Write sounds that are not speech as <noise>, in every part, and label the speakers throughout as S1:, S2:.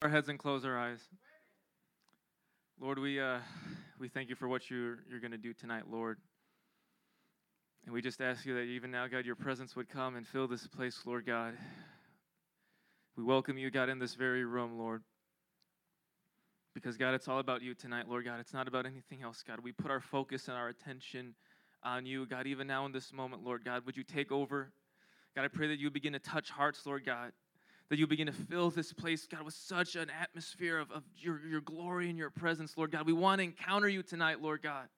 S1: our heads and close our eyes. Lord, we, uh, we thank you for what you're, you're going to do tonight, Lord. And we just ask you that even now, God, your presence would come and fill this place, Lord God. We welcome you, God, in this very room, Lord. Because, God, it's all about you tonight, Lord God. It's not about anything else, God. We put our focus and our attention on you, God, even now in this moment, Lord God. Would you take over? God, I pray that you begin to touch hearts, Lord God that you begin to fill this place, God, with such an atmosphere of, of your, your glory and your presence, Lord God. We want to encounter you tonight, Lord God.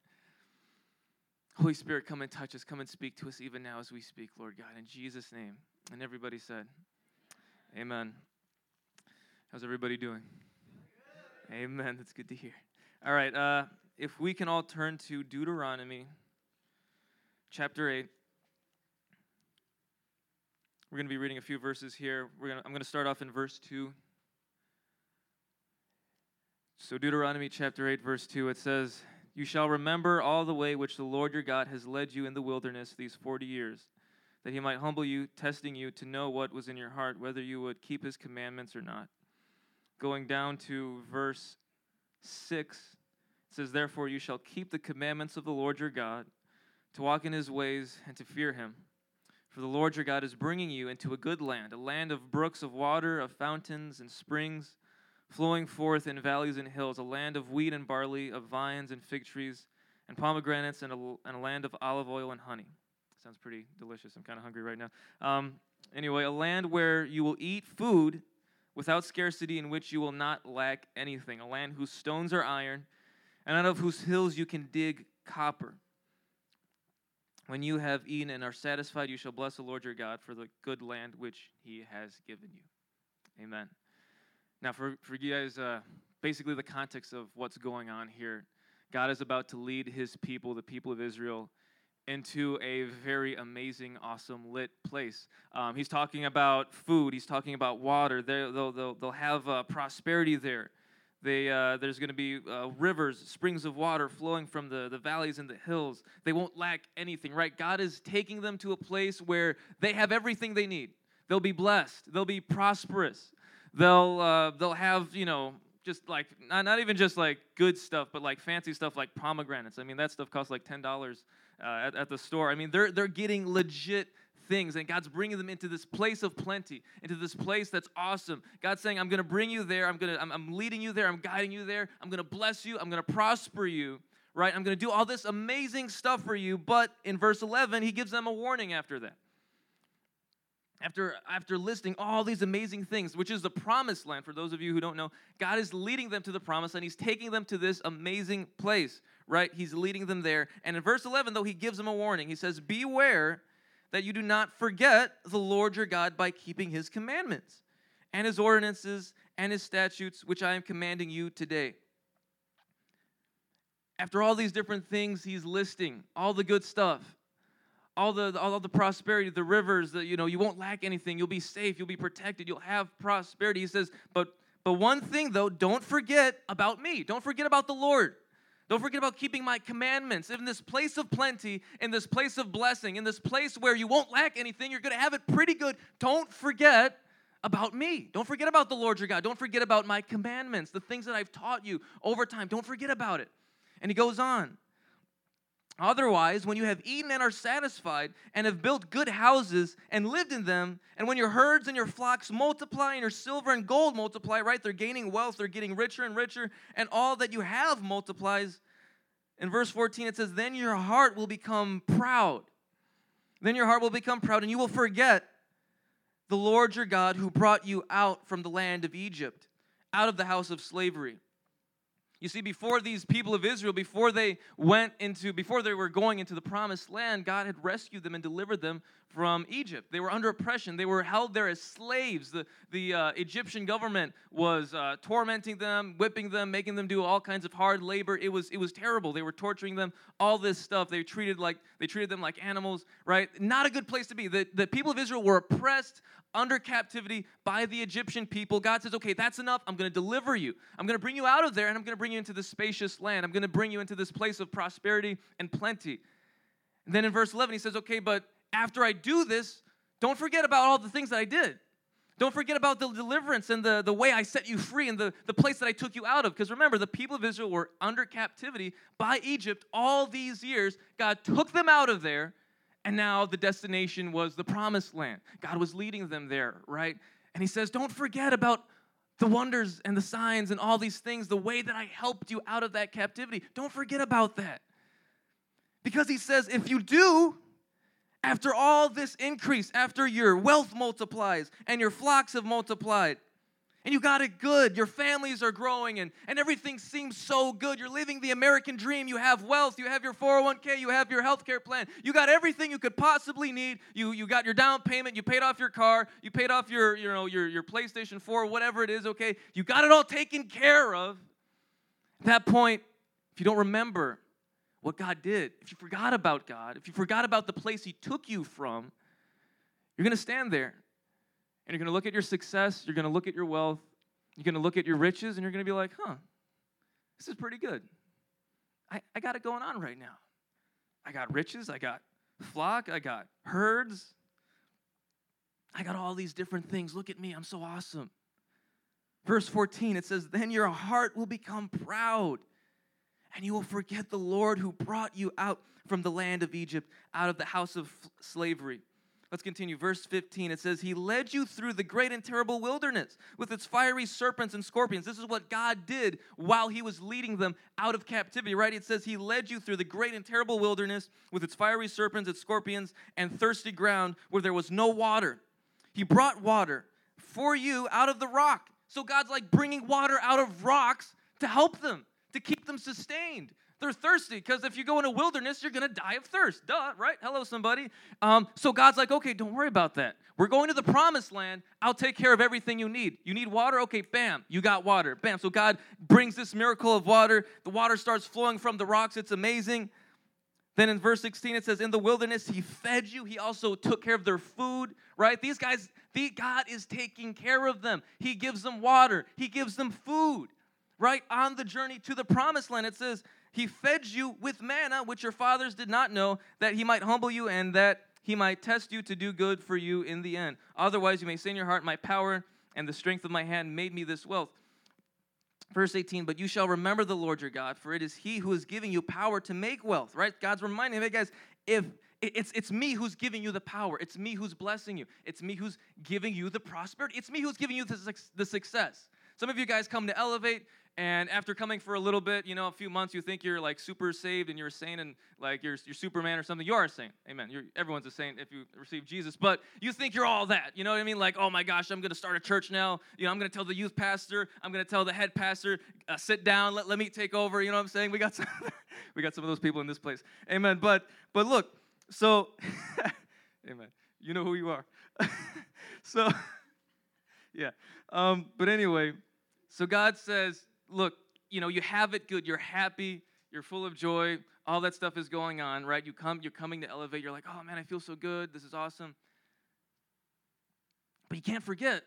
S1: Holy Spirit, come and touch us. Come and speak to us even now as we speak, Lord God. In Jesus' name. And everybody said, Amen. How's everybody doing? Amen. That's good to hear. All right. Uh, if we can all turn to Deuteronomy chapter 8. We're going to be reading a few verses here. We're to, I'm going to start off in verse 2. So, Deuteronomy chapter 8, verse 2, it says, You shall remember all the way which the Lord your God has led you in the wilderness these 40 years, that he might humble you, testing you to know what was in your heart, whether you would keep his commandments or not. Going down to verse 6, it says, Therefore you shall keep the commandments of the Lord your God, to walk in his ways and to fear him for the Lord your God is bringing you into a good land, a land of brooks of water, of fountains and springs, flowing forth in valleys and hills, a land of wheat and barley, of vines and fig trees, and pomegranates, and a, and a land of olive oil and honey. Sounds pretty delicious. I'm kind of hungry right now. Um, anyway, a land where you will eat food without scarcity, in which you will not lack anything, a land whose stones are iron, and out of whose hills you can dig copper. When you have eaten and are satisfied, you shall bless the Lord your God for the good land which he has given you. Amen. Now, for, for you guys, uh, basically the context of what's going on here, God is about to lead his people, the people of Israel, into a very amazing, awesome, lit place. Um, he's talking about food, he's talking about water. They'll, they'll, they'll have uh, prosperity there. They, uh, there's going to be uh, rivers, springs of water flowing from the, the valleys and the hills. They won't lack anything, right? God is taking them to a place where they have everything they need. They'll be blessed. They'll be prosperous. They'll, uh, they'll have, you know, just like, not, not even just like good stuff, but like fancy stuff like pomegranates. I mean, that stuff costs like $10 uh, at, at the store. I mean, they're, they're getting legit things, and God's bringing them into this place of plenty, into this place that's awesome. God's saying, I'm going to bring you there. I'm going to, I'm, I'm leading you there. I'm guiding you there. I'm going to bless you. I'm going to prosper you, right? I'm going to do all this amazing stuff for you. But in verse 11, he gives them a warning after that. After, after listing all these amazing things, which is the promised land, for those of you who don't know, God is leading them to the promised land. He's taking them to this amazing place, right? He's leading them there. And in verse 11, though, he gives them a warning. He says, Beware that you do not forget the Lord your God by keeping his commandments and his ordinances and his statutes, which I am commanding you today. After all these different things he's listing, all the good stuff, all the all the prosperity, the rivers, you know, you won't lack anything, you'll be safe, you'll be protected, you'll have prosperity. He says, but but one thing though, don't forget about me. Don't forget about the Lord. Don't forget about keeping my commandments. In this place of plenty, in this place of blessing, in this place where you won't lack anything, you're going to have it pretty good. Don't forget about me. Don't forget about the Lord your God. Don't forget about my commandments, the things that I've taught you over time. Don't forget about it. And he goes on. Otherwise, when you have eaten and are satisfied, and have built good houses and lived in them, and when your herds and your flocks multiply, and your silver and gold multiply, right? They're gaining wealth, they're getting richer and richer, and all that you have multiplies. In verse 14, it says, Then your heart will become proud. Then your heart will become proud, and you will forget the Lord your God who brought you out from the land of Egypt, out of the house of slavery. You see, before these people of Israel, before they went into, before they were going into the promised land, God had rescued them and delivered them from Egypt. They were under oppression. They were held there as slaves. The, the uh, Egyptian government was uh, tormenting them, whipping them, making them do all kinds of hard labor. It was, it was terrible. They were torturing them, all this stuff. They treated, like, they treated them like animals, right? Not a good place to be. The, the people of Israel were oppressed under captivity by the Egyptian people. God says, okay, that's enough. I'm going to deliver you. I'm going to bring you out of there and I'm going to bring you into this spacious land. I'm going to bring you into this place of prosperity and plenty. And then in verse 11, he says, okay, but after I do this, don't forget about all the things that I did. Don't forget about the deliverance and the, the way I set you free and the, the place that I took you out of. Because remember, the people of Israel were under captivity by Egypt all these years. God took them out of there, and now the destination was the promised land. God was leading them there, right? And He says, Don't forget about the wonders and the signs and all these things, the way that I helped you out of that captivity. Don't forget about that. Because He says, If you do, after all this increase, after your wealth multiplies and your flocks have multiplied, and you got it good, your families are growing, and, and everything seems so good. You're living the American dream. You have wealth, you have your 401k, you have your health care plan, you got everything you could possibly need. You, you got your down payment, you paid off your car, you paid off your, you know, your, your PlayStation 4, whatever it is, okay? You got it all taken care of. At that point, if you don't remember what God did, if you forgot about God, if you forgot about the place He took you from, you're going to stand there and you're going to look at your success, you're going to look at your wealth, you're going to look at your riches, and you're going to be like, huh, this is pretty good. I, I got it going on right now. I got riches, I got flock, I got herds, I got all these different things. Look at me, I'm so awesome. Verse 14, it says, Then your heart will become proud and you will forget the Lord who brought you out from the land of Egypt, out of the house of slavery. Let's continue. Verse 15, it says, He led you through the great and terrible wilderness with its fiery serpents and scorpions. This is what God did while He was leading them out of captivity, right? It says, He led you through the great and terrible wilderness with its fiery serpents, its scorpions, and thirsty ground where there was no water. He brought water for you out of the rock. So God's like bringing water out of rocks to help them to keep them sustained. They're thirsty because if you go in a wilderness, you're going to die of thirst. Duh, right? Hello, somebody. Um, so God's like, okay, don't worry about that. We're going to the promised land. I'll take care of everything you need. You need water? Okay, bam, you got water. Bam. So God brings this miracle of water. The water starts flowing from the rocks. It's amazing. Then in verse 16, it says, In the wilderness, he fed you. He also took care of their food, right? These guys, the, God is taking care of them. He gives them water, He gives them food right on the journey to the promised land. It says, He fed you with manna, which your fathers did not know, that He might humble you and that He might test you to do good for you in the end. Otherwise, you may say in your heart, My power and the strength of my hand made me this wealth. Verse 18, but you shall remember the Lord your God, for it is He who is giving you power to make wealth, right? God's reminding, hey guys, if it's, it's me who's giving you the power. It's me who's blessing you. It's me who's giving you the prosperity. It's me who's giving you the, the success. Some of you guys come to Elevate, and after coming for a little bit, you know, a few months, you think you're like super saved and you're a saint and like you're, you're Superman or something. You are a saint. Amen. You're, everyone's a saint if you receive Jesus. But you think you're all that. You know what I mean? Like, oh my gosh, I'm going to start a church now. You know, I'm going to tell the youth pastor, I'm going to tell the head pastor, uh, sit down, let, let me take over. You know what I'm saying? We got some, <laughs> we got some of those people in this place. Amen. But, but look, so, <laughs> amen. You know who you are. <laughs> so, yeah. Um, but anyway, so God says, look, you know, you have it good, you're happy, you're full of joy, all that stuff is going on, right? You come, you're coming to elevate, you're like, oh man, I feel so good, this is awesome. But you can't forget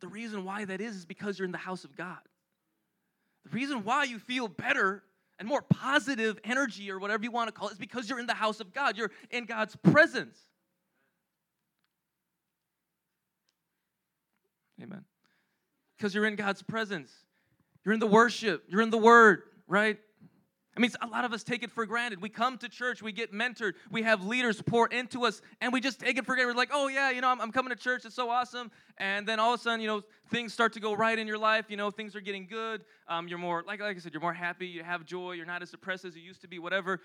S1: the reason why that is is because you're in the house of God. The reason why you feel better and more positive energy or whatever you want to call it is because you're in the house of God. You're in God's presence. Amen. Because you're in God's presence. You're in the worship, you're in the word, right? I mean, a lot of us take it for granted. We come to church, we get mentored, we have leaders pour into us, and we just take it for granted. We're like, oh, yeah, you know, I'm, I'm, coming to church, it's so awesome. And then all of a sudden, you know, things start to go right in your life. You know, things are getting good. Um, you're more, like, like I said, you're more happy, you have joy, you're not as depressed as you used to be, whatever.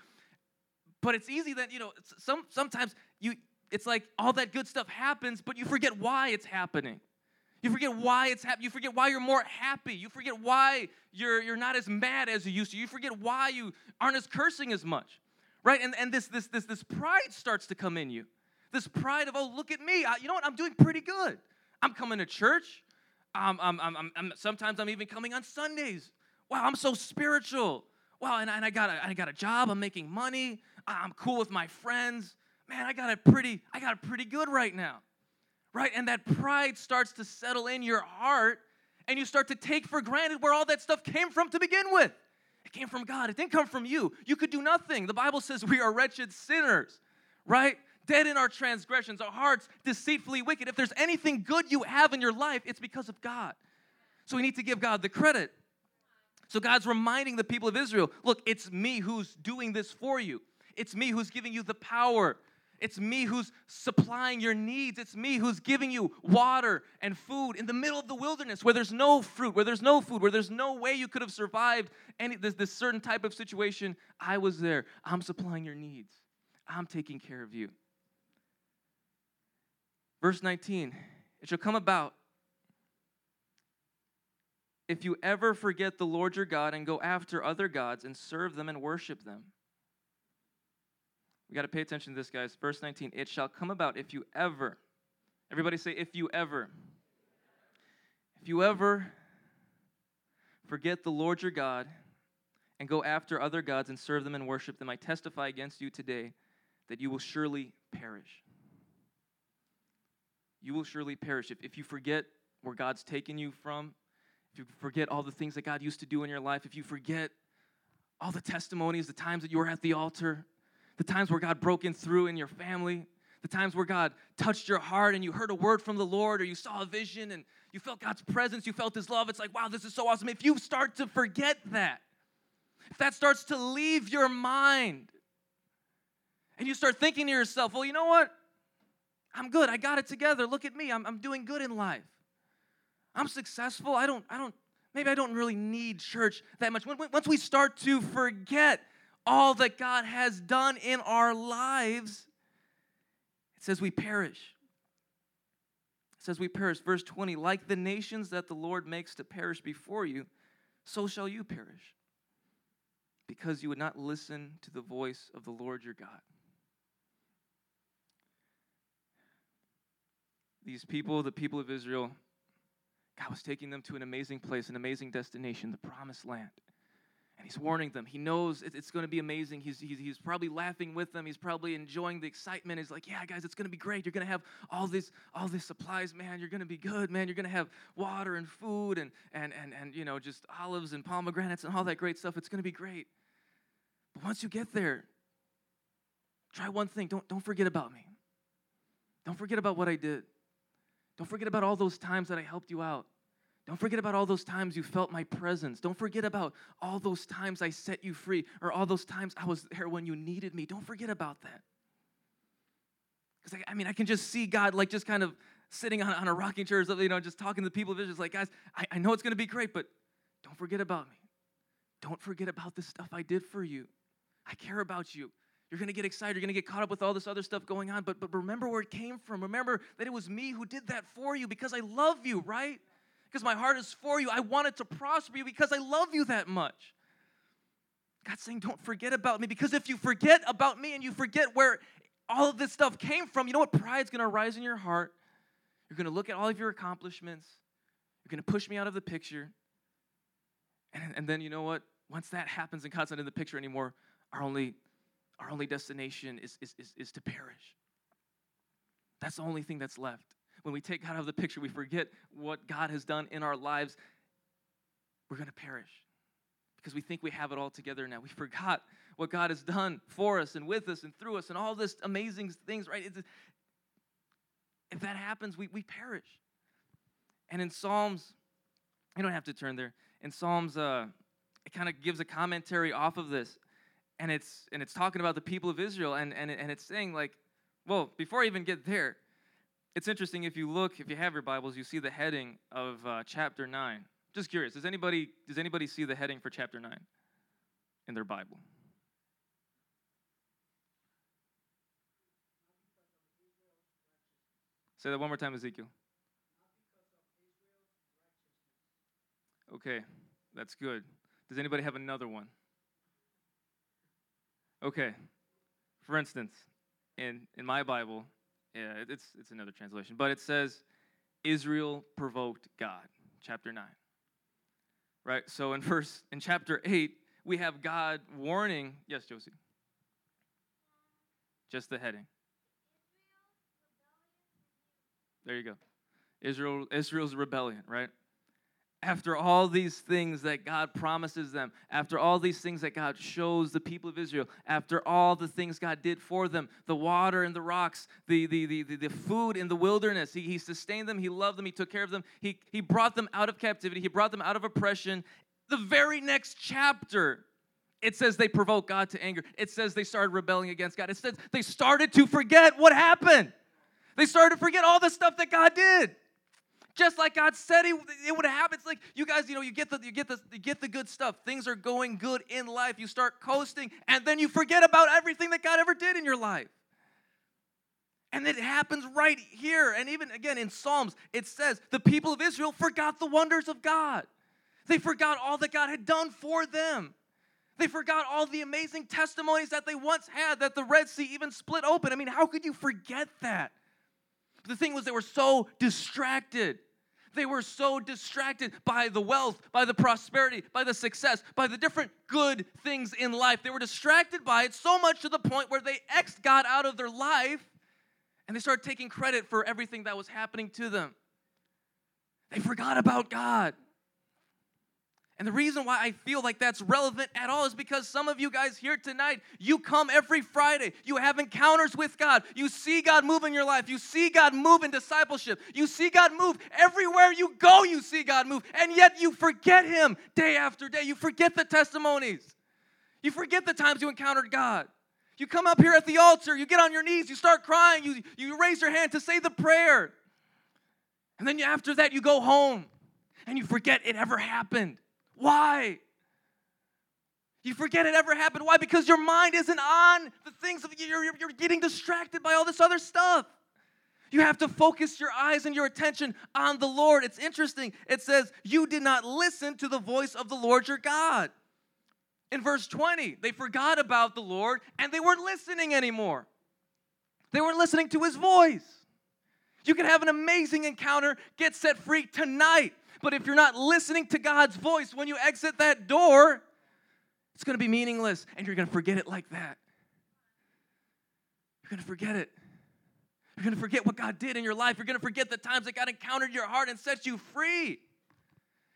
S1: But it's easy that, you know, some, sometimes you, it's like all that good stuff happens, but you forget why it's happening. You forget why it's happening. You forget why you're more happy. You forget why you're, you're not as mad as you used to. You forget why you aren't as cursing as much. Right? And, and this, this, this, this pride starts to come in you. This pride of, oh, look at me. I, you know what? I'm doing pretty good. I'm coming to church. I'm, I'm, I'm, I'm, sometimes I'm even coming on Sundays. Wow, I'm so spiritual. Wow, and, and I, got a, I got a job. I'm making money. I'm cool with my friends. Man, I got it pretty, I got it pretty good right now right? And that pride starts to settle in your heart, and you start to take for granted where all that stuff came from to begin with. It came from God, it didn't come from you. You could do nothing. The Bible says we are wretched sinners, right? dead in our transgressions, our hearts deceitfully wicked. If there's anything good you have in your life, it's because of God. So we need to give God the credit. So God's reminding the people of Israel look, it's me who's doing this for you, it's me who's giving you the power. It's me who's supplying your needs. It's me who's giving you water and food in the middle of the wilderness where there's no fruit, where there's no food, where there's no way you could have survived any this, this certain type of situation. I was there. I'm supplying your needs. I'm taking care of you. Verse 19 It shall come about if you ever forget the Lord your God and go after other gods and serve them and worship them. We got to pay attention to this, guys. Verse 19 It shall come about if you ever, everybody say, if you ever, if you ever forget the Lord your God and go after other gods and serve them and worship them, I testify against you today that you will surely perish you will surely perish. If, if you forget where God's taken you from, if you forget all the things that God used to do in your life, if you forget all the testimonies, the times that you were at the altar, the times where God broke in through in your family, the times where God touched your heart and you heard a word from the Lord or you saw a vision and you felt God's presence, you felt His love, it's like, wow, this is so awesome. If you start to forget that, if that starts to leave your mind, and you start thinking to yourself, well, you know what? I'm good. I got it together. Look at me. I'm, I'm doing good in life. I'm successful. I don't, I don't, maybe I don't really need church that much. Once we start to forget all that God has done in our lives, it says we perish. It says we perish. Verse 20, like the nations that the Lord makes to perish before you, so shall you perish, because you would not listen to the voice of the Lord your God. these people, the people of Israel, God was taking them to an amazing place, an amazing destination, the promised land. And he's warning them. He knows it's going to be amazing. He's, he's, he's probably laughing with them. He's probably enjoying the excitement. He's like, yeah, guys, it's going to be great. You're going to have all this, all these supplies, man. You're going to be good, man. You're going to have water and food and, and, and, and, you know, just olives and pomegranates and all that great stuff. It's going to be great. But once you get there, try one thing. Don't, don't forget about me. Don't forget about what I did. Don't forget about all those times that I helped you out. Don't forget about all those times you felt my presence. Don't forget about all those times I set you free or all those times I was there when you needed me. Don't forget about that. Because, I, I, mean, I can just see God like just kind of sitting on, on a rocking chair or something, you know, just talking to the people of Israel. like, guys, I, I know it's going to be great, but don't forget about me. Don't forget about the stuff I did for you. I care about you. You're going to get excited. You're going to get caught up with all this other stuff going on. But, but remember where it came from. Remember that it was me who did that for you because I love you, right? Because my heart is for you. I want it to prosper you because I love you that much. God's saying, don't forget about me because if you forget about me and you forget where all of this stuff came from, you know what? Pride's going to rise in your heart. You're going to look at all of your accomplishments. You're going to push me out of the picture. And, and then you know what? Once that happens and God's not in the picture anymore, our only our only destination is, is, is, is to perish. That's the only thing that's left. When we take God out of the picture, we forget what God has done in our lives, we're going to perish because we think we have it all together now. We forgot what God has done for us and with us and through us and all this amazing things, right? It's, if that happens, we, we perish. And in Psalms, you don't have to turn there. In Psalms, uh, it kind of gives a commentary off of this and it's and it's talking about the people of Israel and and, and it's saying like well before I even get there it's interesting if you look if you have your Bibles you see the heading of uh, chapter 9 just curious does anybody does anybody see the heading for chapter 9 in their Bible? Say that one more time Ezekiel. Okay that's good. Does anybody have another one? Okay. For instance, in, in my Bible, yeah, it's, it's another translation, but it says, Israel provoked God, chapter 9. Right? So in <laughs> verse in chapter 8, we have God warning. Yes, Josie. Just the heading. There you go. Israel Israel's rebellion, right? After all these things that God promises them, after all these things that God shows the people of Israel, after all the things God did for them, the water and the rocks, the, the, the, the, food in the wilderness, he, he sustained them, He loved them, He took care of them, he, he brought them out of captivity, He brought them out of oppression. The very next chapter, it says they provoked God to anger. It says they started rebelling against God. It says they started to forget what happened. They started to forget all the stuff that God did just like God said it, it would happen. It's like you guys, you know, you get the you get the you get the good stuff. Things are going good in life. You start coasting, and then you forget about everything that God ever did in your life. And it happens right here. And even again in Psalms, it says the people of Israel forgot the wonders of God. They forgot all that God had done for them. They forgot all the amazing testimonies that they once had, that the Red Sea even split open. I mean, how could you forget that? The thing was, they were so distracted. They were so distracted by the wealth, by the prosperity, by the success, by the different good things in life. They were distracted by it so much to the point where they X'd God out of their life and they started taking credit for everything that was happening to them. They forgot about God. And the reason why I feel like that's relevant at all is because some of you guys here tonight, you come every Friday. You have encounters with God. You see God move in your life. You see God move in discipleship. You see God move everywhere you go. You see God move. And yet you forget Him day after day. You forget the testimonies. You forget the times you encountered God. You come up here at the altar, you get on your knees, you start crying, you, you raise your hand to say the prayer. And then after that, you go home and you forget it ever happened. Why? You forget it ever happened. Why? Because your mind isn't on the things of you're, you're getting distracted by all this other stuff. You have to focus your eyes and your attention on the Lord. It's interesting. It says, You did not listen to the voice of the Lord your God. In verse 20, they forgot about the Lord and they weren't listening anymore. They weren't listening to his voice. You can have an amazing encounter, get set free tonight. But if you're not listening to God's voice when you exit that door, it's going to be meaningless and you're going to forget it like that. You're going to forget it. You're going to forget what God did in your life. You're going to forget the times that God encountered your heart and set you free.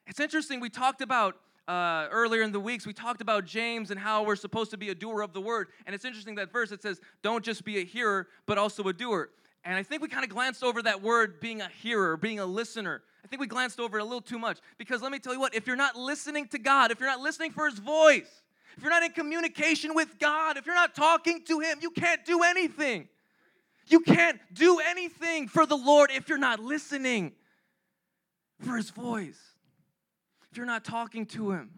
S1: It's interesting. We talked about uh, earlier in the weeks, we talked about James and how we're supposed to be a doer of the word. And it's interesting that verse it says, don't just be a hearer, but also a doer. And I think we kind of glanced over that word being a hearer, being a listener. I think we glanced over it a little too much because let me tell you what, if you're not listening to God, if you're not listening for His voice, if you're not in communication with God, if you're not talking to Him, you can't do anything. You can't do anything for the Lord if you're not listening for His voice, if you're not talking to Him.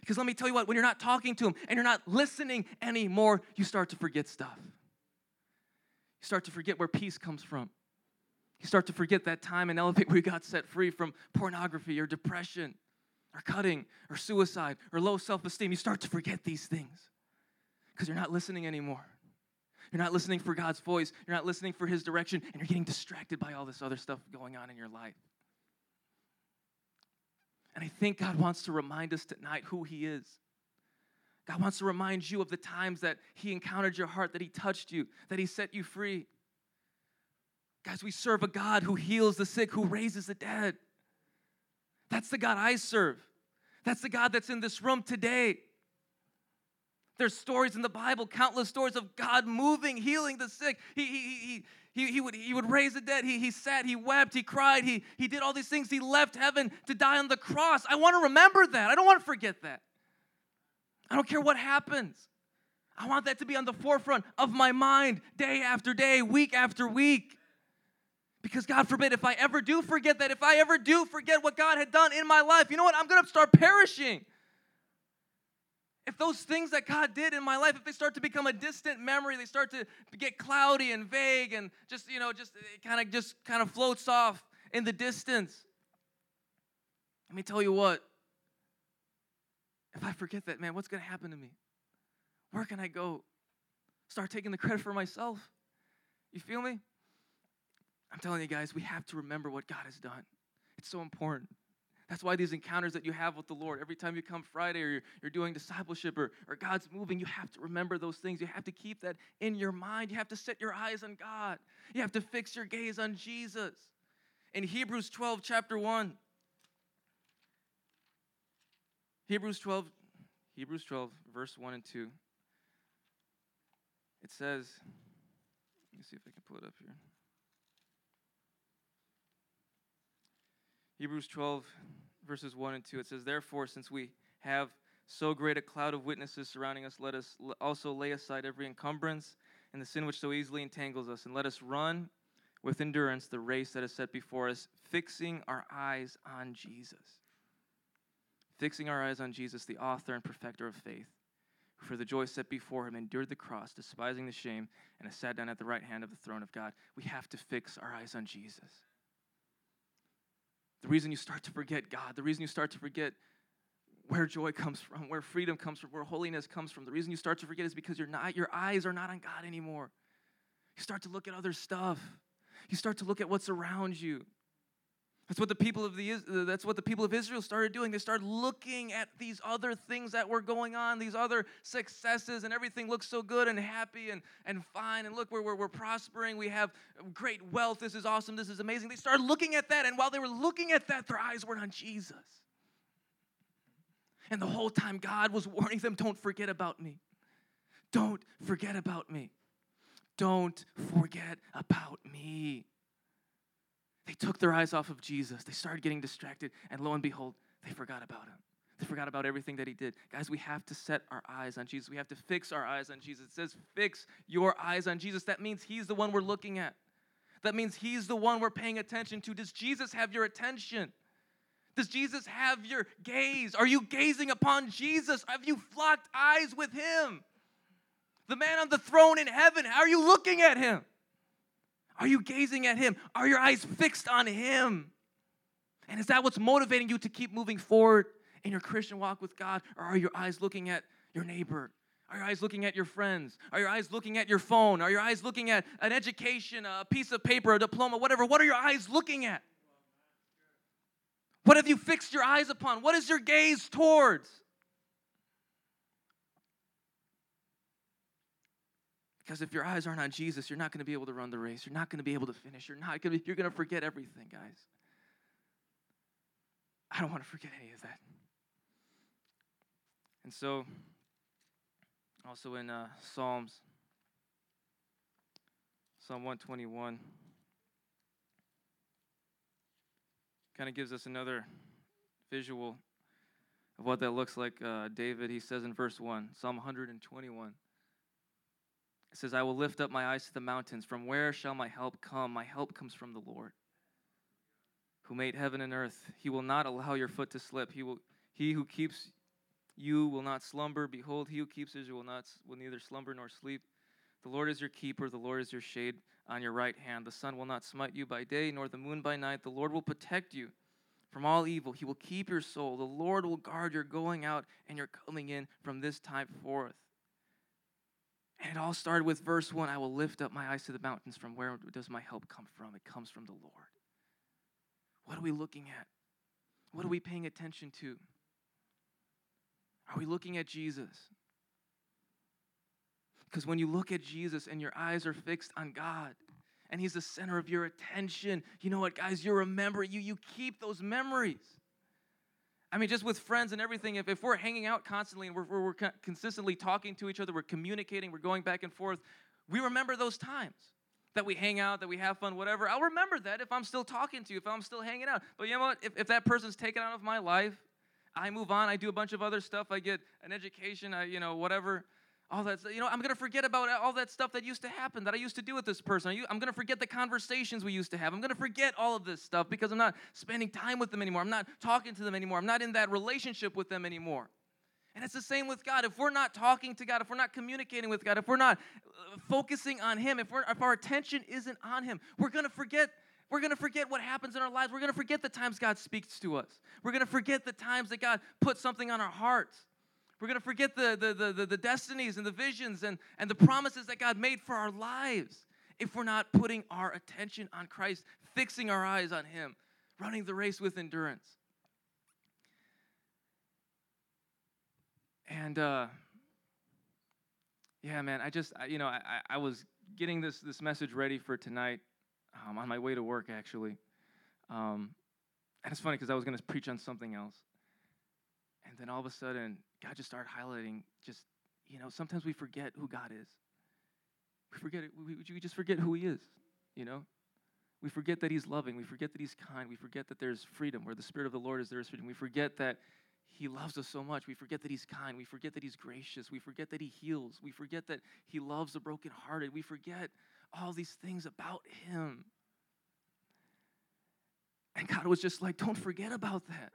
S1: Because let me tell you what, when you're not talking to Him and you're not listening anymore, you start to forget stuff. You start to forget where peace comes from. You start to forget that time in Elevate where you got set free from pornography or depression or cutting or suicide or low self esteem. You start to forget these things because you're not listening anymore. You're not listening for God's voice. You're not listening for His direction, and you're getting distracted by all this other stuff going on in your life. And I think God wants to remind us tonight who He is. God wants to remind you of the times that He encountered your heart, that He touched you, that He set you free. Guys, we serve a God who heals the sick, who raises the dead. That's the God I serve. That's the God that's in this room today. There's stories in the Bible, countless stories of God moving, healing the sick. He, he, he, he, he, would, he would raise the dead. He, he sat, he wept, he cried, he, he did all these things. He left heaven to die on the cross. I want to remember that. I don't want to forget that. I don't care what happens. I want that to be on the forefront of my mind day after day, week after week. Because God forbid, if I ever do forget that, if I ever do forget what God had done in my life, you know what? I'm going to start perishing. If those things that God did in my life, if they start to become a distant memory, they start to get cloudy and vague and just, you know, just kind of just kind of floats off in the distance. Let me tell you what. If I forget that, man, what's going to happen to me? Where can I go? Start taking the credit for myself. You feel me? I'm telling you guys, we have to remember what God has done. It's so important. That's why these encounters that you have with the Lord, every time you come Friday or you're, you're, doing discipleship or, or God's moving, you have to remember those things. You have to keep that in your mind. You have to set your eyes on God. You have to fix your gaze on Jesus. In Hebrews 12, chapter 1, Hebrews 12, Hebrews 12, verse 1 and 2. It says, let me see if I can pull it up here. Hebrews 12, verses 1 and 2. It says, Therefore, since we have so great a cloud of witnesses surrounding us, let us also lay aside every encumbrance and the sin which so easily entangles us, and let us run with endurance the race that is set before us, fixing our eyes on Jesus. Fixing our eyes on Jesus, the author and perfecter of faith, who for the joy set before him endured the cross, despising the shame, and has sat down at the right hand of the throne of God. We have to fix our eyes on Jesus. The reason you start to forget God, the reason you start to forget where joy comes from, where freedom comes from, where holiness comes from. The reason you start to forget is because you're not, your eyes are not on God anymore. You start to look at other stuff. You start to look at what's around you. That's what the people of the uh, that's what the people of Israel started doing. They started looking at these other things that were going on, these other successes, and everything looks so good and happy and, and fine. And look, we're, we're, we're prospering. We have great wealth. This is awesome. This is amazing. They started looking at that, and while they were looking at that, their eyes weren't on Jesus. And the whole time, God was warning them don't forget about me. Don't forget about me. Don't forget about me. They took their eyes off of Jesus. They started getting distracted, and lo and behold, they forgot about him. They forgot about everything that he did. Guys, we have to set our eyes on Jesus. We have to fix our eyes on Jesus. It says, fix your eyes on Jesus. That means he's the one we're looking at. That means he's the one we're paying attention to. Does Jesus have your attention? Does Jesus have your gaze? Are you gazing upon Jesus? Have you flocked eyes with him? The man on the throne in heaven, how are you looking at him? Are you gazing at him? Are your eyes fixed on him? And is that what's motivating you to keep moving forward in your Christian walk with God? Or are your eyes looking at your neighbor? Are your eyes looking at your friends? Are your eyes looking at your phone? Are your eyes looking at an education, a piece of paper, a diploma, whatever? What are your eyes looking at? What have you fixed your eyes upon? What is your gaze towards? Because if your eyes aren't on Jesus, you're not going to be able to run the race. You're not going to be able to finish. You're not going to, you're going to forget everything, guys. I don't want to forget any of that. And so, also in uh, Psalms, Psalm 121. kind of gives us another visual of what that looks like. Uh, David, he says in verse 1, Psalm 121. It says, I will lift up my eyes to the mountains. From where shall my help come? My help comes from the Lord, who made heaven and earth. He will not allow your foot to slip. He, will, he who keeps you will not slumber. Behold, he who keeps Israel will, not, will neither slumber nor sleep. The Lord is your keeper, the Lord is your shade on your right hand. The sun will not smite you by day, nor the moon by night. The Lord will protect you from all evil. He will keep your soul. The Lord will guard your going out and your coming in from this time forth. And it all started with verse 1 I will lift up my eyes to the mountains. From where does my help come from? It comes from the Lord. What are we looking at? What are we paying attention to? Are we looking at Jesus? Because when you look at Jesus and your eyes are fixed on God, and he's the center of your attention, you know what, guys? You remember, you, you keep those memories. I mean, just with friends and everything, if, if we're hanging out constantly and we're, we're, we're consistently talking to each other, we're communicating, we're going back and forth, we remember those times that we hang out, that we have fun, whatever. I'll remember that if I'm still talking to you, if I'm still hanging out. But you know what? If, if that person's taken out of my life, I move on, I do a bunch of other stuff, I get an education, I, you know, whatever all that you know i'm going to forget about all that stuff that used to happen that i used to do with this person i'm going to forget the conversations we used to have i'm going to forget all of this stuff because i'm not spending time with them anymore i'm not talking to them anymore i'm not in that relationship with them anymore and it's the same with god if we're not talking to god if we're not communicating with god if we're not uh, focusing on him if, we're, if our attention isn't on him we're going to forget we're going to forget what happens in our lives. We're going to forget the times God speaks to us. We're going to forget the times that God puts something on our hearts. We're going to forget the, the, the, the, destinies and the visions and, and the promises that God made for our lives if we're not putting our attention on Christ, fixing our eyes on Him, running the race with endurance. And uh, yeah, man, I just, I, you know, I, I was getting this, this message ready for tonight um, on my way to work, actually. Um, and it's funny because I was going to preach on something else then all of a sudden, God just started highlighting just, you know, sometimes we forget who God is. We forget it. We, we just forget who He is, you know? We forget that He's loving. We forget that He's kind. We forget that there's freedom. Where the Spirit of the Lord is, there is freedom. We forget that He loves us so much. We forget that He's kind. We forget that He's gracious. We forget that He heals. We forget that He loves the brokenhearted. We forget all these things about Him. And God was just like, don't forget about that.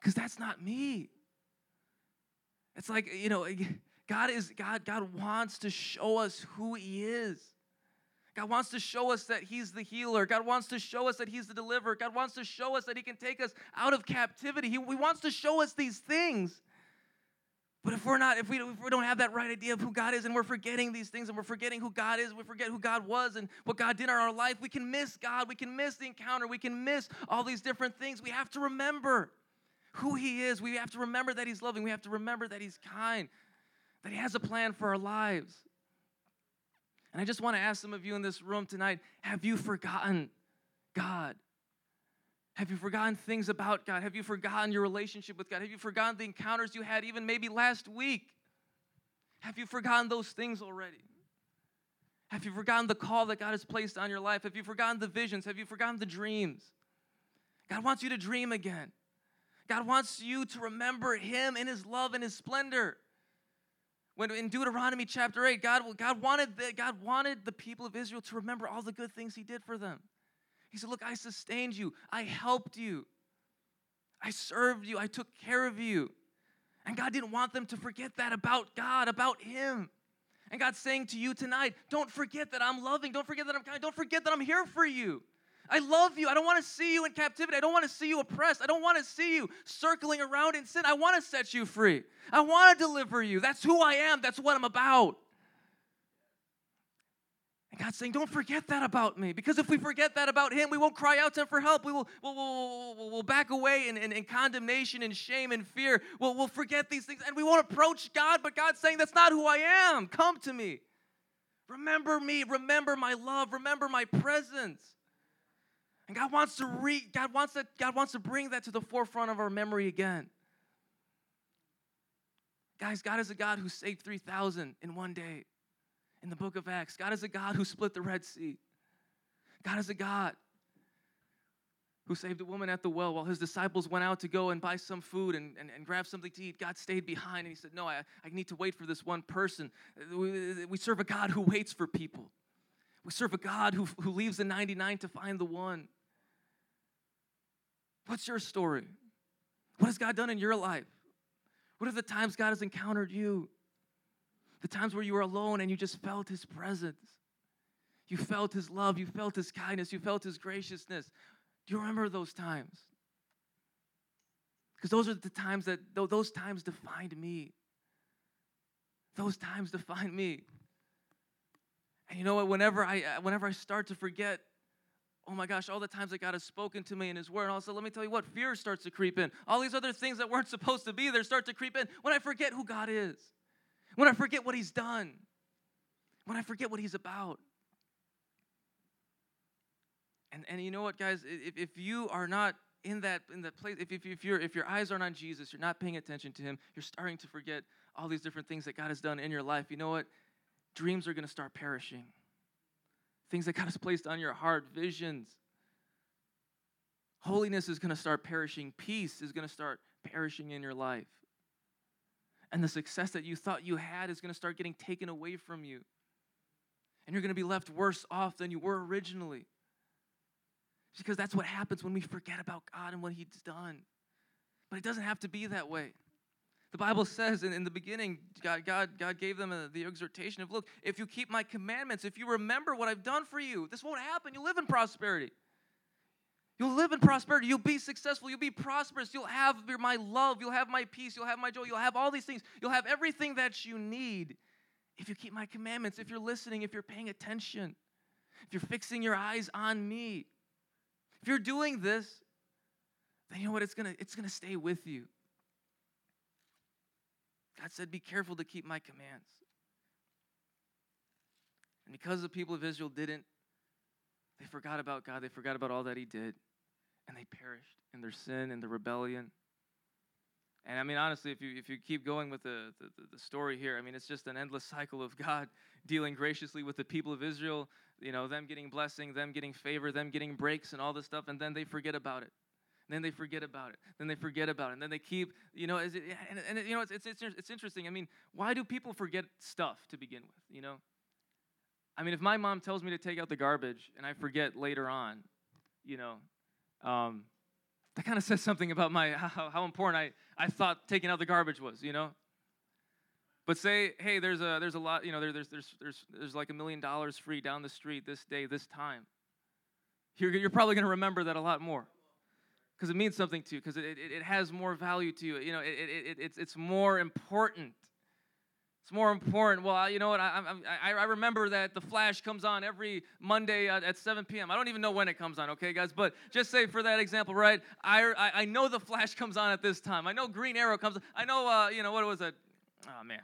S1: Because that's not me. It's like, you know, God is God God wants to show us who he is. God wants to show us that He's the healer. God wants to show us that He's the deliverer. God wants to show us that He can take us out of captivity. He, he wants to show us these things. But if we're not, if we, if we don't have that right idea of who God is and we're forgetting these things and we're forgetting who God is, we forget who God was and what God did in our life, we can miss God. We can miss the encounter. We can miss all these different things. We have to remember who He is. We have to remember that He's loving. We have to remember that He's kind, that He has a plan for our lives. And I just want to ask some of you in this room tonight have you forgotten God? Have you forgotten things about God? Have you forgotten your relationship with God? Have you forgotten the encounters you had even maybe last week? Have you forgotten those things already? Have you forgotten the call that God has placed on your life? Have you forgotten the visions? Have you forgotten the dreams? God wants you to dream again. God wants you to remember Him in His love and His splendor. When in Deuteronomy chapter 8, God, God, wanted the, God wanted the people of Israel to remember all the good things He did for them. He said, Look, I sustained you, I helped you, I served you, I took care of you. And God didn't want them to forget that about God, about Him. And God's saying to you tonight, don't forget that I'm loving. Don't forget that I'm kind. Don't forget that I'm here for you. I love you. I don't want to see you in captivity. I don't want to see you oppressed. I don't want to see you circling around in sin. I want to set you free. I want to deliver you. That's who I am. That's what I'm about. And God's saying, don't forget that about me. Because if we forget that about Him, we won't cry out to Him for help. We will we'll, we'll, we'll, back away in, in, in, condemnation and shame and fear. We'll, we'll forget these things and we won't approach God. But God's saying, that's not who I am. Come to me. Remember me. Remember my love. Remember my presence. And God wants to re, God wants to, God wants to bring that to the forefront of our memory again. Guys, God is a God who saved 3,000 in one day in the book of Acts. God is a God who split the Red Sea. God is a God who saved a woman at the well while his disciples went out to go and buy some food and, and, and grab something to eat. God stayed behind and he said, No, I, I need to wait for this one person. We, we serve a God who waits for people. We serve a God who, who leaves the 99 to find the one. What's your story? What has God done in your life? What are the times God has encountered you? The times where you were alone and you just felt His presence. You felt His love. You felt His kindness. You felt His graciousness. Do you remember those times? Because those are the times that, those times defined me. Those times defined me. And you know what? Whenever I, whenever I start to forget oh my gosh, all the times that God has spoken to me in His Word. And also, let me tell you what, fear starts to creep in. All these other things that weren't supposed to be there start to creep in when I forget who God is, when I forget what He's done, when I forget what He's about. And, and you know what, guys? If, if you are not in that in that place, if, if, if, you if your eyes aren't on Jesus, you're not paying attention to Him, you're starting to forget all these different things that God has done in your life. You know what? Dreams are going to start perishing things that God has placed on your heart, visions. Holiness is going to start perishing, peace is going to start perishing in your life. And the success that you thought you had is going to start getting taken away from you. And you're going to be left worse off than you were originally. Because that's what happens when we forget about God and what He's done. But it doesn't have to be that way. The Bible says in, in the beginning, God, God, God gave them a, the exhortation of, look, if you keep my commandments, if you remember what I've done for you, this won't happen. You'll live in prosperity. You'll live in prosperity. You'll be successful. You'll be prosperous. You'll have my love. You'll have my peace. You'll have my joy. You'll have all these things. You'll have everything that you need if you keep my commandments, if you're listening, if you're paying attention, if you're fixing your eyes on me. If you're doing this, then you know what? It's going to it's going to stay with you. God said, Be careful to keep my commands. And because the people of Israel didn't, they forgot about God. They forgot about all that He did. And they perished in their sin and their rebellion. And I mean, honestly, if you if you keep going with the, the, the story here, I mean, it's just an endless cycle of God <laughs> dealing graciously with the people of Israel. You know, them getting blessing, them getting favor, them getting breaks, and all this stuff, and then they forget about it. Then they forget about it. Then they forget about it. And then they keep, you know, it, and, and, you know, it's, it's, it's, it's interesting. I mean, why do people forget stuff to begin with? You know, I mean, if my mom tells me to take out the garbage and I forget later on, you know, um, that kind of says something about my how, how important I, I thought taking out the garbage was, you know. But say, hey, there's a there's a lot, you know, there, there's there's there's there's like a million dollars free down the street this day, this time. You're, you're probably going to remember that a lot more because it means something to you because it, it, it, has more value to you you know it, it, it, it's, it's more important it's more important. Well, you know what? I, I, I remember that the Flash comes on every Monday at, at 7 p.m. I don't even know when it comes on, okay, guys? But just say for that example, right? I, I, I know the Flash <laughs> comes on at this time. I know Green Arrow comes. I know, uh, you know, what was it? Oh, man.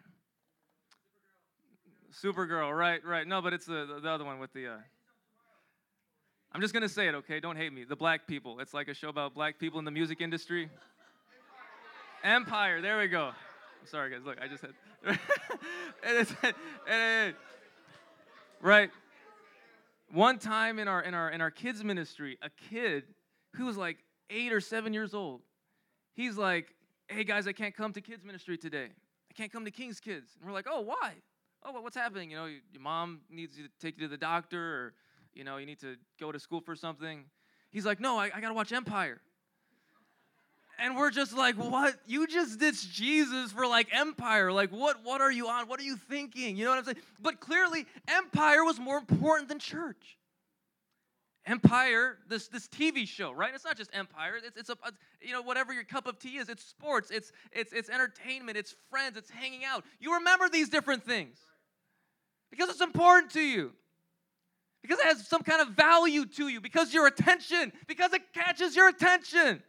S1: Supergirl, right, right. No, but it's the, the other one with the. Uh, I'm just to say it, okay? Don't hate me. The black people. It's like a show about black people in the music industry. Empire, there we go. I'm sorry, guys. Look, I just had. <laughs> right. One time in our in our in our kids ministry, a kid who was like eight or seven years old, he's like, "Hey guys, I can't come to kids ministry today. I can't come to King's Kids." And we're like, "Oh, why? Oh, what's happening? You know, your mom needs you to take you to the doctor, or you know, you need to go to school for something." He's like, "No, I, I gotta watch Empire." and we're just like, what? You just ditched Jesus for like empire. Like, what, what are you on? What are you thinking? You know what I'm saying? But clearly, empire was more important than church. Empire, this this TV show, right? It's not just Empire. It's it's a, you know whatever your cup of tea is. It's sports. It's it's it's entertainment. It's friends. It's hanging out. You remember these different things because it's important to you. Because it has some kind of value to you. Because your attention. Because it catches your attention.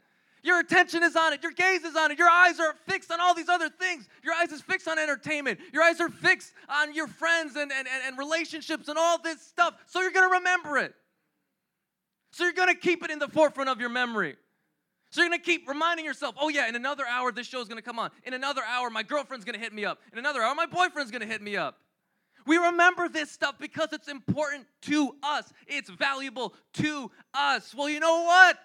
S1: Your attention is on it. Your gaze is on it. Your eyes are fixed on all these other things. Your eyes is fixed on entertainment. Your eyes are fixed on your friends and, and, and relationships and all this stuff. So you're to remember it. So you're to keep it in the forefront of your memory. So you're to keep reminding yourself, oh, yeah, in another hour, this show is to come on. In another hour, my girlfriend's to hit me up. In another hour, my boyfriend's to hit me up. We remember this stuff because it's important to us, it's valuable to us. Well, you know what?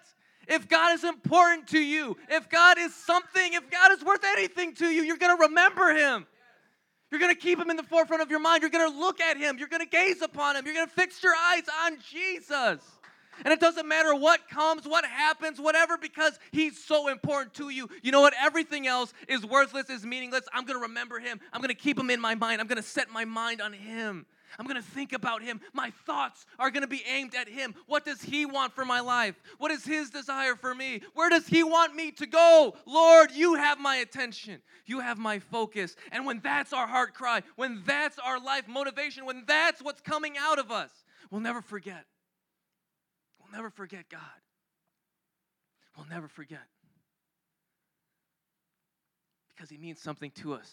S1: If God is important to you, if God is something, if God is worth anything to you, you're going to remember Him. You're going to keep Him in the forefront of your mind. You're going to look at Him. You're going to gaze upon Him. You're going to fix your eyes on Jesus. And it doesn't matter what comes, what happens, whatever, because He's so important to you. You know what? Everything else is worthless, is meaningless. I'm going to remember Him. I'm going to keep Him in my mind. I'm going to set my mind on Him. I'm going to think about him. My thoughts are going to be aimed at him. What does he want for my life? What is his desire for me? Where does he want me to go? Lord, you have my attention. You have my focus. And when that's our heart cry, when that's our life motivation, when that's what's coming out of us, we'll never forget. We'll never forget God. We'll never forget. Because he means something to us.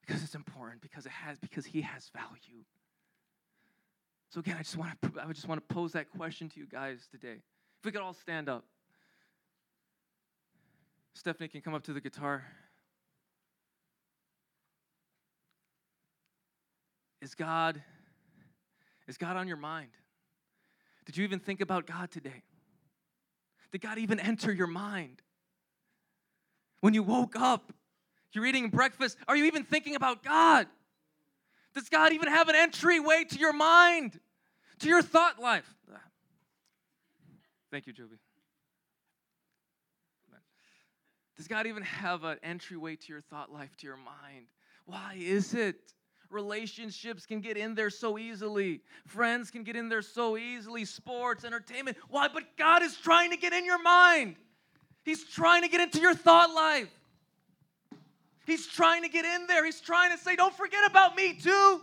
S1: Because it's important because it has because he has value. So again i just want to i just want to pose that question to you guys today. If we could all stand up. Stephanie can come up to the guitar? Is god is god on your mind did you even think about god today did god even enter your mind when you woke up you're eating breakfast. Are you even thinking about God? Does God even have an entryway to your mind, to your thought life? Thank you, Joby. Does God even have an entryway to your thought life, to your mind? Why is it? Relationships can get in there so easily. Friends can get in there so easily. Sports, entertainment. Why? But God is trying to get in your mind. He's trying to get into your thought life. He's trying to get in there. He's trying to say, Don't forget about me, too.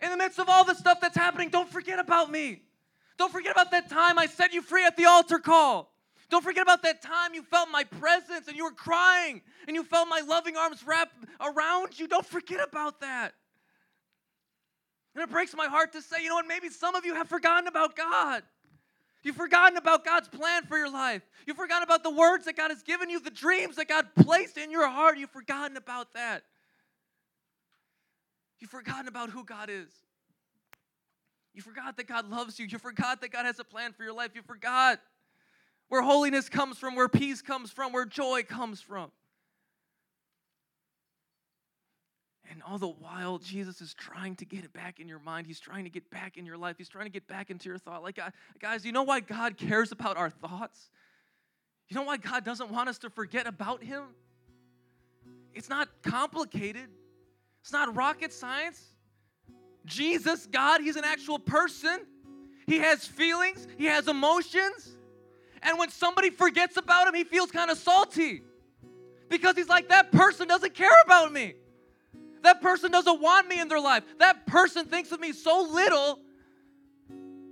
S1: In the midst of all the stuff that's happening, don't forget about me. Don't forget about that time I set you free at the altar call. Don't forget about that time you felt my presence and you were crying and you felt my loving arms wrap around you. Don't forget about that. And it breaks my heart to say, you know what, maybe some of you have forgotten about God. You've forgotten about God's plan for your life. You've forgotten about the words that God has given you, the dreams that God placed in your heart. You've forgotten about that. You've forgotten about who God is. You forgot that God loves you. You forgot that God has a plan for your life. You forgot where holiness comes from, where peace comes from, where joy comes from. And all the while, Jesus is trying to get it back in your mind. He's trying to get back in your life. He's trying to get back into your thought. Like, uh, guys, you know why God cares about our thoughts? You know why God doesn't want us to forget about Him? It's not complicated, it's not rocket science. Jesus, God, He's an actual person. He has feelings, He has emotions. And when somebody forgets about Him, He feels kind of salty because He's like, that person doesn't care about me. That person doesn't want me in their life. That person thinks of me so little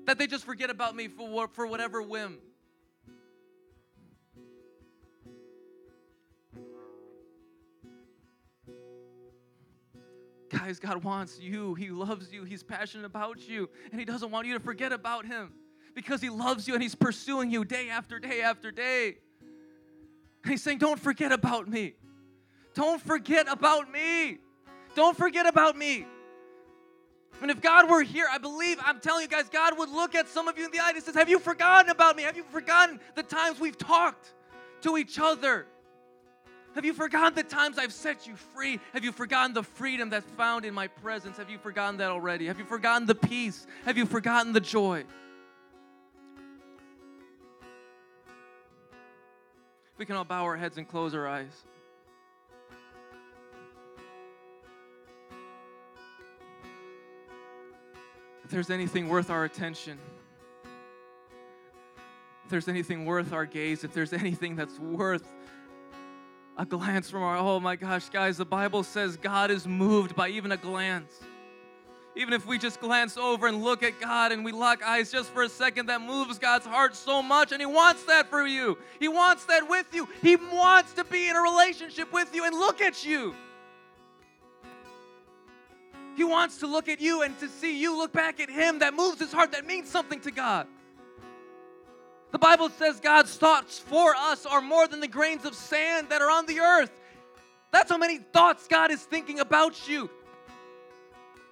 S1: that they just forget about me for, for whatever whim. Guys, God wants you. He loves you. He's passionate about you. And He doesn't want you to forget about Him because He loves you and He's pursuing you day after day after day. And He's saying, Don't forget about me. Don't forget about me. Don't forget about me. And if God were here, I believe, I'm telling you guys, God would look at some of you in the eye and says, Have you forgotten about me? Have you forgotten the times we've talked to each other? Have you forgotten the times I've set you free? Have you forgotten the freedom that's found in my presence? Have you forgotten that already? Have you forgotten the peace? Have you forgotten the joy? We can all bow our heads and close our eyes. There's anything worth our attention, if there's anything worth our gaze, if there's <laughs> anything that's worth a glance from our, oh my gosh, guys, the Bible says God is moved by even a glance. Even if we just glance over and look at God and we lock eyes just for a second, that moves God's heart so much. And He wants that for you. He wants that with you. He wants to be in a relationship with you and look at you. He wants to look at you and to see you look back at Him. That moves His heart, that means something to God. The Bible says God's thoughts for us are more than the grains of sand that are on the earth. That's how many thoughts God is thinking about you.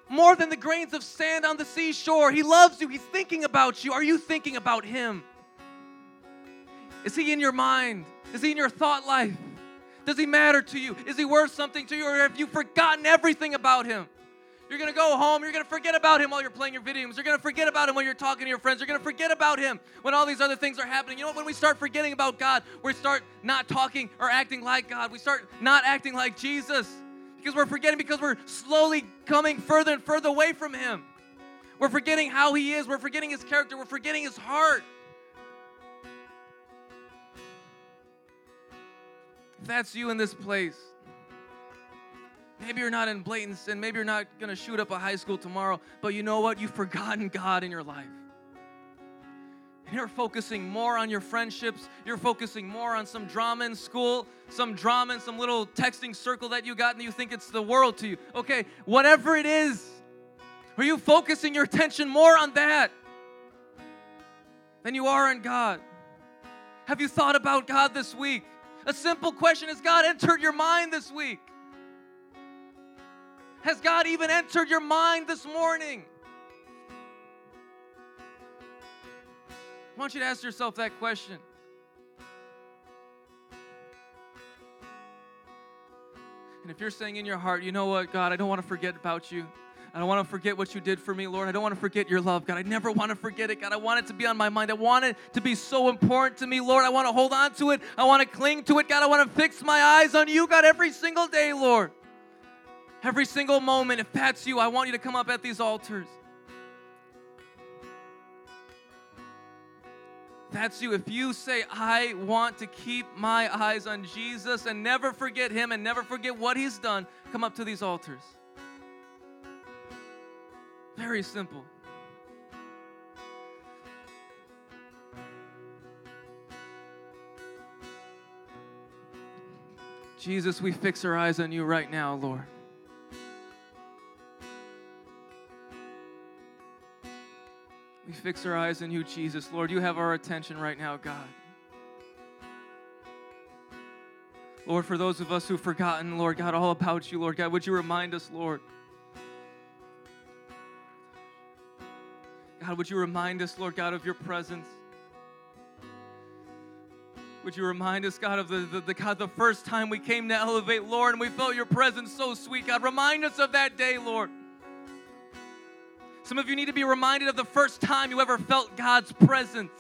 S1: More than the grains of sand on the seashore. He loves you. He's thinking about you. Are you thinking about Him? Is He in your mind? Is He in your thought life? Does He matter to you? Is He worth something to you? Or have you forgotten everything about Him? You're going to go home. You're going to forget about him while you're playing your video games. You're going to forget about him when you're talking to your friends. You're going to forget about him when all these other things are happening. You know, when we start forgetting about God, we start not talking or acting like God. We start not acting like Jesus because we're forgetting because we're slowly coming further and further away from him. We're forgetting how he is. We're forgetting his character. We're forgetting his heart. If that's you in this place, Maybe you're not in blatant sin. Maybe you're not going to shoot up a high school tomorrow, but you know what? You've forgotten God in your life. And you're focusing more on your friendships. You're focusing more on some drama in school, some drama in some little texting circle that you got, and you think it's the world to you. Okay, whatever it is, are you focusing your attention more on that than you are on God? Have you thought about God this week? A simple question Has God entered your mind this week? Has God even entered your mind this morning? I want you to ask yourself that question. And if you're saying in your heart, you know what, God, I don't want to forget about you. I don't want to forget what you did for me, Lord. I don't want to forget your love, God. I never want to forget it, God. I want it to be on my mind. I want it to be so important to me, Lord. I want to hold on to it. I want to cling to it, God. I want to fix my eyes on you, God, every single day, Lord. Every single moment, if that's you, I want you to come up at these altars. That's you. If you say, I want to keep my eyes on Jesus and never forget Him and never forget what He's done, come up to these altars. Very simple. Jesus, we fix our eyes on you right now, Lord. We fix our eyes on you, Jesus. Lord, you have our attention right now, God. Lord, for those of us who've forgotten, Lord God, all about you, Lord God, would you remind us, Lord? God, would you remind us, Lord God, of your presence? Would you remind us, God, of the, the, the, God, the first time we came to Elevate, Lord, and we felt your presence so sweet, God. Remind us of that day, Lord. Some of you need to be reminded of the first time you ever felt God's presence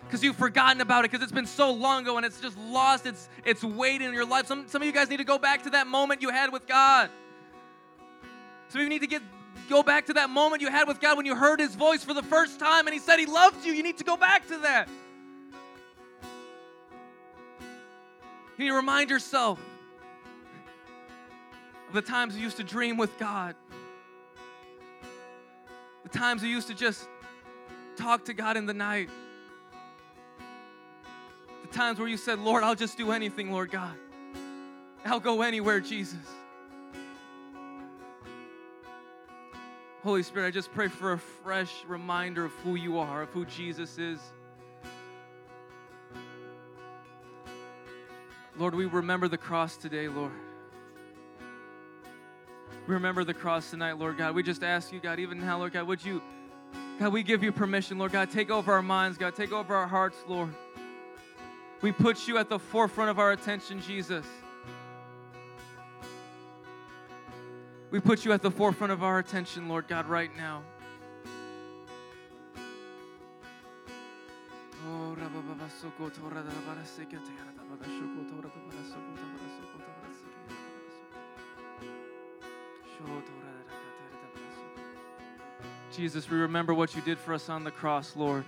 S1: because you've forgotten about it because it's been so long ago and it's just lost its, its weight in your life. Some, some of you guys need to go back to that moment you had with God. Some of you need to get go back to that moment you had with God when you heard his voice for the first time and he said he loved you. You need to go back to that. You need to remind yourself of the times you used to dream with God, times you used to just talk to God in the night, the times where you said, Lord, I'll just do anything, Lord God. I'll go anywhere, Jesus. Holy Spirit, I just pray for a fresh reminder of who you are, of who Jesus is. Lord, we remember the cross today, Lord. Remember the cross tonight, Lord God. We just ask you, God, even now, Lord God, would you, God, we give you permission, Lord God, take over our minds, God, take over our hearts, Lord. We put you at the forefront of our attention, Jesus. We put you at the forefront of our attention, Lord God, right now. Oh, Jesus, we remember what you did for us on the cross, Lord.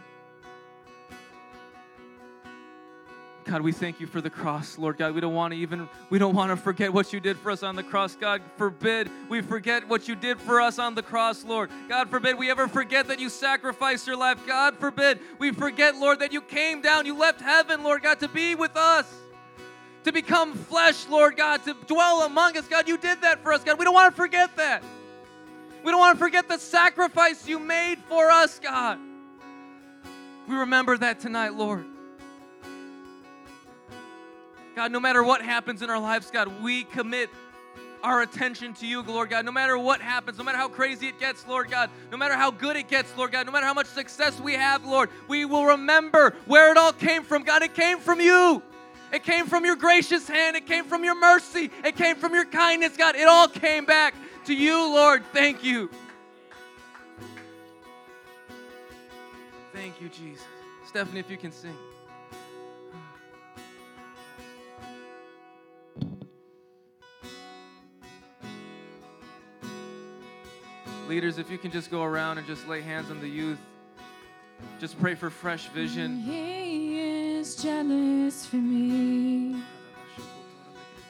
S1: God, we thank you for the cross, Lord God. We don't want to even we don't want to forget what you did for us on the cross. God, forbid we forget what you did for us on the cross, Lord. God forbid we ever forget that you sacrificed your life. God forbid we forget, Lord, that you came down, you left heaven, Lord God, to be with us. To become flesh, Lord God, to dwell among us. God, you did that for us, God. We don't want to forget that. We don't want to forget the sacrifice you made for us, God. We remember that tonight, Lord. God, no matter what happens in our lives, God, we commit our attention to you, Lord God. No matter what happens, no matter how crazy it gets, Lord God, no matter how good it gets, Lord God, no matter how much success we have, Lord, we will remember where it all came from. God, it came from you. It came from your gracious hand. It came from your mercy. It came from your kindness, God. It all came back to you, Lord. Thank you. Thank you, Jesus. Stephanie, if you can sing. Leaders, if you can just go around and just lay hands on the youth, just pray for fresh vision.
S2: Is jealous for me.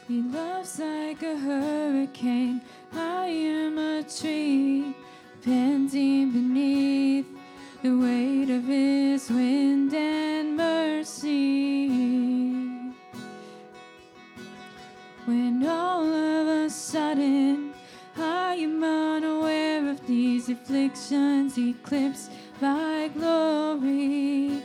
S2: He loves like a hurricane. I am a tree bending beneath the weight of his wind and mercy. When all of a sudden I am unaware of these afflictions eclipsed by glory.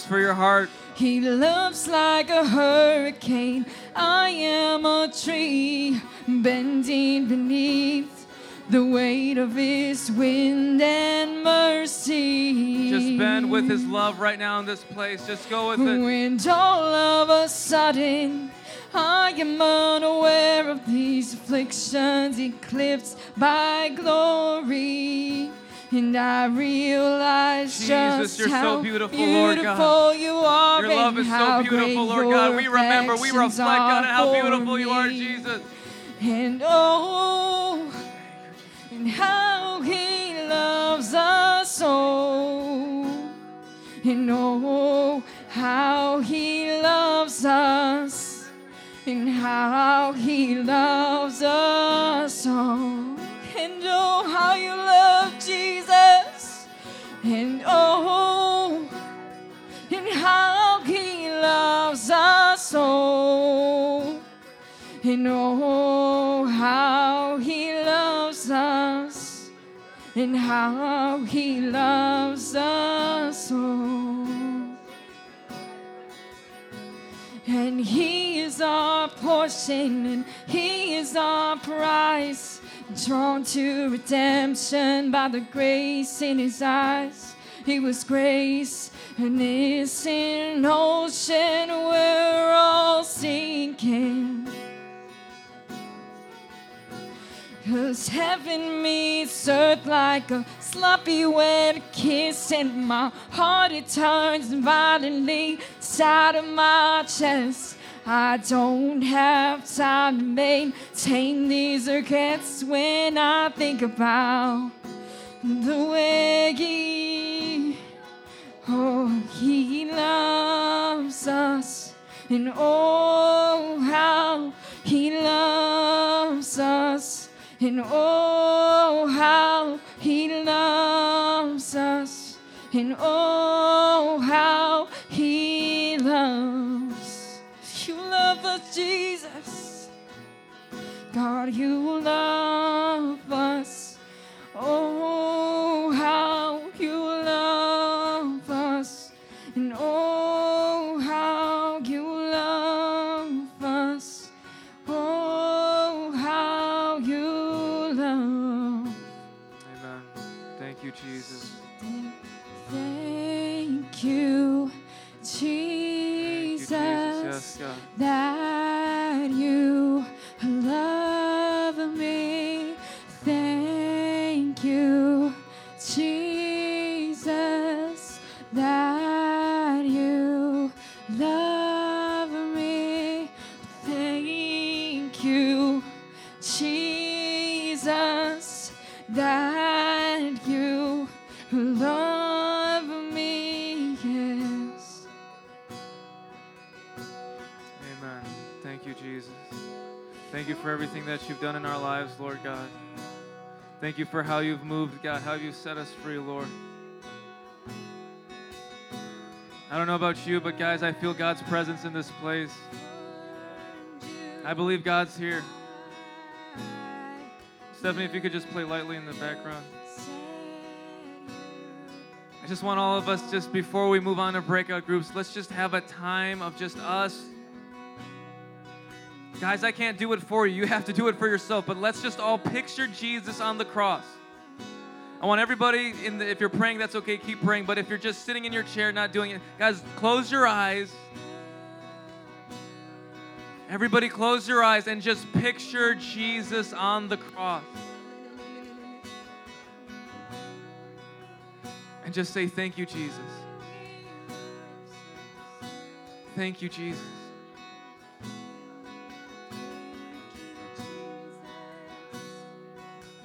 S2: For
S1: your heart.
S2: He loves like a hurricane. I am a tree bending beneath the weight of His wind and mercy.
S1: Just bend with His love right now in this place. Just go with it.
S2: When all of a sudden, I am unaware of these afflictions eclipsed by glory. And I realize
S1: Jesus,
S2: just
S1: you're so
S2: how
S1: beautiful, Lord God.
S2: you are
S1: Your love is
S2: how
S1: so beautiful, Lord God. We remember, we reflect on how beautiful you are. Jesus.
S2: And oh, and how he loves us so. And oh, how he loves us. And how he loves us so. And oh, how you love. And oh, and how he loves us so. And oh, how he loves us, and how he loves us so. And he is our portion, and he is our prize, drawn to redemption by the grace in his eyes. He was grace, and this in ocean we're all sinking. Cause heaven meets earth like a sloppy wet kiss, and my heart it turns violently inside of my chest. I don't have time to maintain these regrets when I think about the way he, oh, he loves us, and oh, how he loves us. And oh, how he loves us. And oh, how he loves. You love us, Jesus. God, you love us. Oh,
S1: for everything that you've done in our lives, Lord God. Thank you for how you've moved, God, how you've set us free, Lord. I don't know about you, but guys, I feel God's presence in this place. I believe God's here. Stephanie, if you could just play lightly in the background. I just want all of us, just before we move on to breakout groups, let's just have a time of just us. Guys, I can't do it for you. You have to do it for yourself. But let's just all picture Jesus on the cross. I want everybody in the, if you're praying, that's okay, keep praying. But if you're just sitting in your chair, not doing it, guys, close your eyes. Everybody, close your eyes and just picture Jesus on the cross. And just say, Thank you, Jesus. Thank you, Jesus.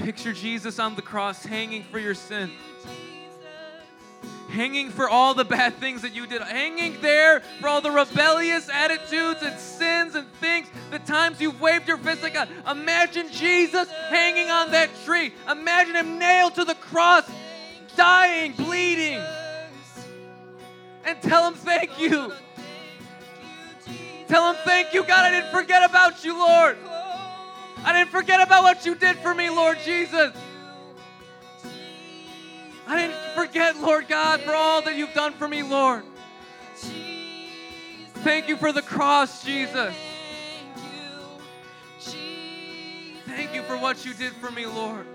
S1: Picture Jesus on the cross hanging for your sin, hanging for all the bad things that you did, hanging there for all the rebellious attitudes and sins and things, the times you've waved your fist at God. Imagine Jesus hanging on that tree. Imagine him nailed to the cross, dying, bleeding. And tell him thank you. Tell him thank you, God. I didn't forget about you, Lord. I didn't forget about what you did for me, Lord Jesus. I didn't forget, Lord God, for all that you've done for me, Lord. Thank you for the cross, Jesus. Thank you for what you did for me, Lord.